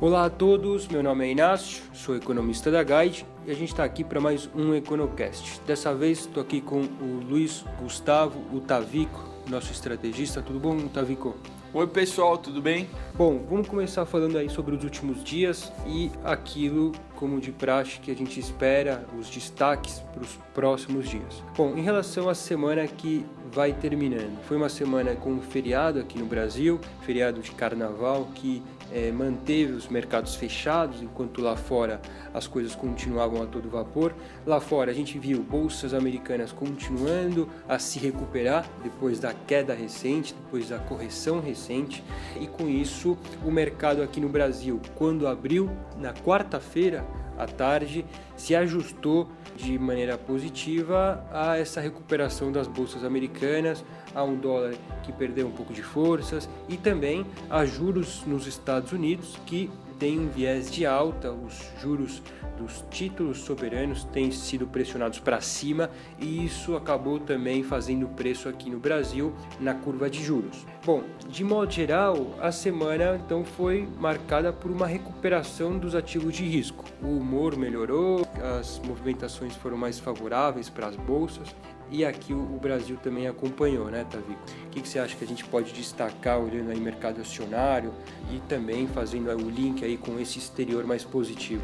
Olá a todos, meu nome é Inácio, sou economista da Guide e a gente está aqui para mais um Econocast. Dessa vez estou aqui com o Luiz Gustavo Utavico, nosso estrategista. Tudo bom, Utavico? Oi pessoal, tudo bem? Bom, vamos começar falando aí sobre os últimos dias e aquilo, como de praxe, que a gente espera, os destaques para os próximos dias. Bom, em relação à semana que vai terminando, foi uma semana com um feriado aqui no Brasil, feriado de carnaval, que é, manteve os mercados fechados, enquanto lá fora as coisas continuavam a todo vapor. Lá fora a gente viu bolsas americanas continuando a se recuperar depois da queda recente, depois da correção recente, e com isso o mercado aqui no Brasil, quando abriu na quarta-feira à tarde, se ajustou de maneira positiva a essa recuperação das bolsas americanas, a um dólar que perdeu um pouco de forças e também a juros nos Estados Unidos que tem um viés de alta, os juros dos títulos soberanos têm sido pressionados para cima e isso acabou também fazendo preço aqui no Brasil na curva de juros. Bom, de modo geral, a semana então foi marcada por uma recuperação dos ativos de risco. O humor melhorou, as movimentações foram mais favoráveis para as bolsas e aqui o Brasil também acompanhou, né, Tavico? O que, você acha que a gente pode destacar olhando aí mercado acionário e também fazendo o link aí com esse exterior mais positivo?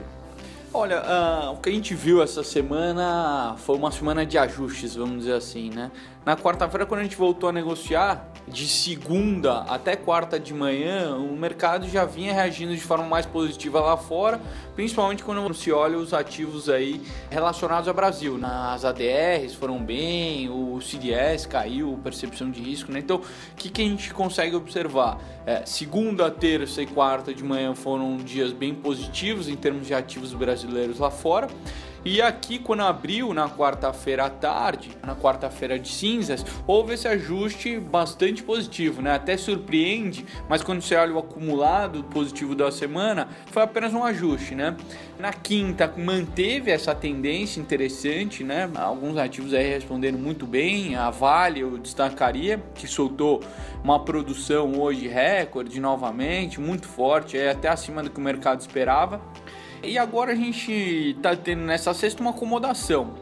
Olha, uh, o que a gente viu essa semana foi uma semana de ajustes, vamos dizer assim, né? Na quarta-feira, quando a gente voltou a negociar, de segunda até quarta de manhã, o mercado já vinha reagindo de forma mais positiva lá fora, principalmente quando se olha os ativos aí relacionados ao Brasil. Nas ADRs foram bem, o CDS caiu, percepção de risco, né? Então, o que, que a gente consegue observar? É, segunda, terça e quarta de manhã foram dias bem positivos em termos de ativos brasileiros lá fora. E aqui, quando abriu na quarta-feira à tarde, na quarta-feira de cinzas, houve esse ajuste bastante positivo, né? Até surpreende, mas quando você olha o acumulado positivo da semana, foi apenas um ajuste, né? Na quinta, manteve essa tendência interessante, né? Alguns ativos aí responderam muito bem. A Vale, eu destacaria, que soltou uma produção hoje recorde novamente, muito forte, é até acima do que o mercado esperava. E agora a gente está tendo nessa sexta uma acomodação.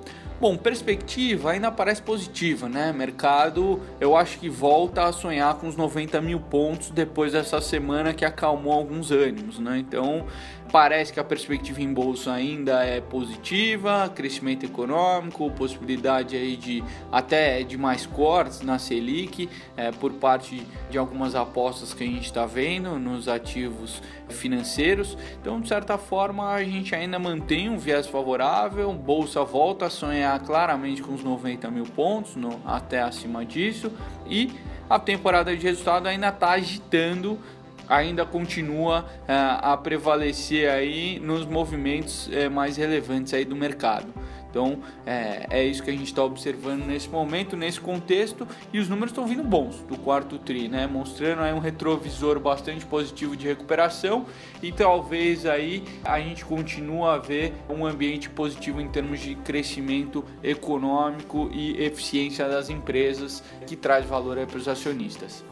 Bom, perspectiva ainda parece positiva, né? Mercado, eu acho que volta a sonhar com os 90 mil pontos depois dessa semana que acalmou alguns ânimos, né? Então, Parece que a perspectiva em bolsa ainda é positiva, crescimento econômico, possibilidade aí de até de mais cortes na Selic é, por parte de algumas apostas que a gente está vendo nos ativos financeiros. Então, de certa forma, a gente ainda mantém um viés favorável, bolsa volta a sonhar claramente com os 90 mil pontos, no, até acima disso, e a temporada de resultado ainda está agitando ainda continua é, a prevalecer aí nos movimentos é, mais relevantes aí do mercado. Então é, é isso que a gente está observando nesse momento, nesse contexto, e os números estão vindo bons do quarto TRI, né? mostrando aí um retrovisor bastante positivo de recuperação e talvez aí a gente continue a ver um ambiente positivo em termos de crescimento econômico e eficiência das empresas que traz valor para os acionistas.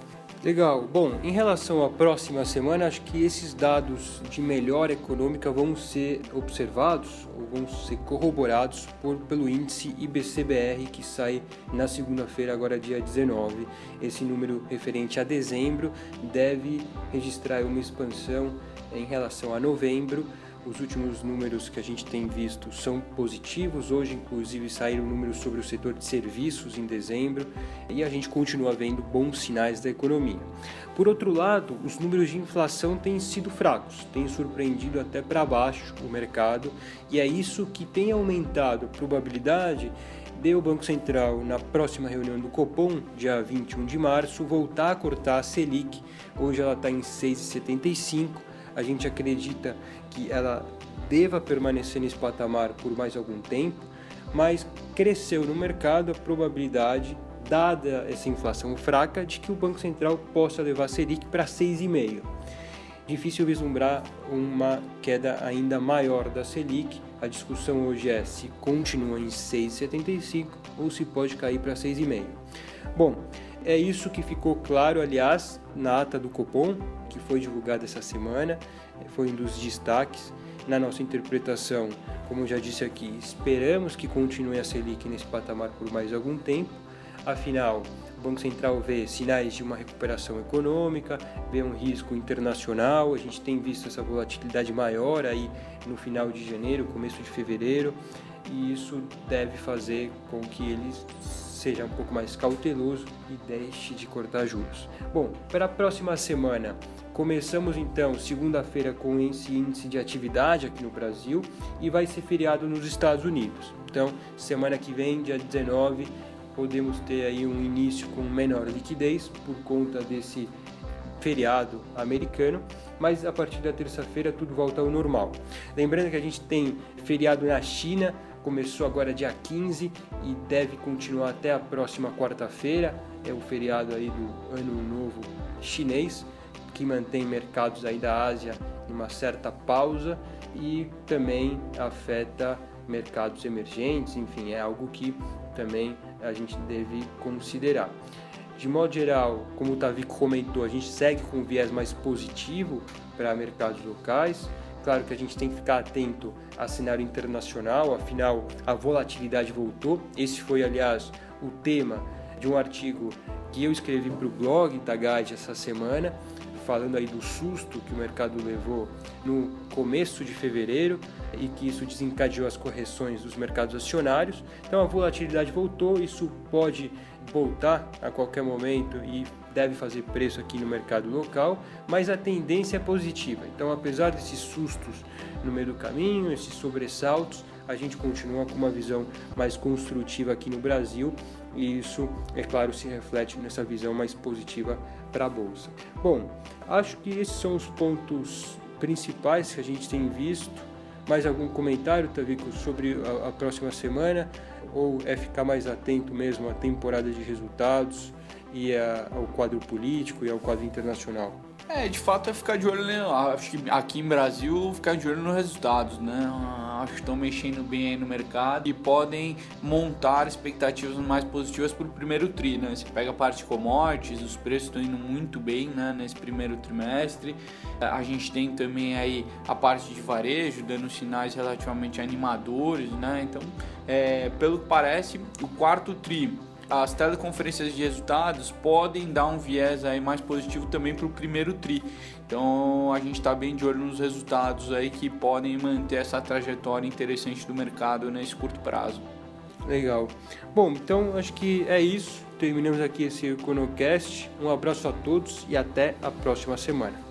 Legal. Bom, em relação à próxima semana, acho que esses dados de melhora econômica vão ser observados ou vão ser corroborados por, pelo índice IBCBR que sai na segunda-feira, agora dia 19. Esse número referente a dezembro deve registrar uma expansão em relação a novembro os últimos números que a gente tem visto são positivos. Hoje, inclusive, saíram números sobre o setor de serviços em dezembro e a gente continua vendo bons sinais da economia. Por outro lado, os números de inflação têm sido fracos, têm surpreendido até para baixo o mercado e é isso que tem aumentado a probabilidade de o Banco Central, na próxima reunião do Copom, dia 21 de março, voltar a cortar a Selic. Hoje ela está em 6,75 a gente acredita que ela deva permanecer nesse patamar por mais algum tempo, mas cresceu no mercado a probabilidade, dada essa inflação fraca, de que o Banco Central possa levar a Selic para 6,5. Difícil vislumbrar uma queda ainda maior da Selic. A discussão hoje é se continua em 6,75 ou se pode cair para 6,5. Bom, É isso que ficou claro, aliás, na ata do Copom, que foi divulgada essa semana, foi um dos destaques na nossa interpretação. Como já disse aqui, esperamos que continue a Selic nesse patamar por mais algum tempo. Afinal, o Banco Central vê sinais de uma recuperação econômica, vê um risco internacional. A gente tem visto essa volatilidade maior aí no final de janeiro, começo de fevereiro, e isso deve fazer com que eles seja um pouco mais cauteloso e deixe de cortar juros. Bom, para a próxima semana, começamos então segunda-feira com esse índice de atividade aqui no Brasil e vai ser feriado nos Estados Unidos. Então, semana que vem, dia 19, podemos ter aí um início com menor liquidez por conta desse feriado americano, mas a partir da terça-feira tudo volta ao normal. Lembrando que a gente tem feriado na China começou agora dia 15 e deve continuar até a próxima quarta-feira. É o feriado aí do Ano Novo Chinês, que mantém mercados aí da Ásia em uma certa pausa e também afeta mercados emergentes, enfim, é algo que também a gente deve considerar. De modo geral, como o Tavico comentou, a gente segue com um viés mais positivo para mercados locais. Claro que a gente tem que ficar atento a cenário internacional, afinal a volatilidade voltou. Esse foi, aliás, o tema de um artigo que eu escrevi para o blog Tagade essa semana, falando aí do susto que o mercado levou no começo de fevereiro e que isso desencadeou as correções dos mercados acionários. Então a volatilidade voltou, isso pode voltar a qualquer momento e deve fazer preço aqui no mercado local, mas a tendência é positiva. Então, apesar desses sustos no meio do caminho, esses sobressaltos, a gente continua com uma visão mais construtiva aqui no Brasil e isso, é claro, se reflete nessa visão mais positiva para a bolsa. Bom, acho que esses são os pontos principais que a gente tem visto. Mais algum comentário, Tavico, sobre a, próxima semana? Ou é ficar mais atento mesmo à temporada de resultados? e ao quadro político e ao quadro internacional? É, de fato é ficar de olho, né? acho que aqui em Brasil, ficar de olho nos resultados, né? Acho que estão mexendo bem aí no mercado e podem montar expectativas mais positivas para o primeiro tri, né? Você pega a parte de commodities, os preços estão indo muito bem, né? Nesse primeiro trimestre. A gente tem também aí a parte de varejo, dando sinais relativamente animadores, né? Então, é, pelo que parece, o quarto tri as teleconferências de resultados podem dar um viés aí mais positivo também para o primeiro tri. Então a gente está bem de olho nos resultados aí que podem manter essa trajetória interessante do mercado nesse curto prazo. Legal. Bom, então acho que é isso. Terminamos aqui esse Econocast. Um abraço a todos e até a próxima semana.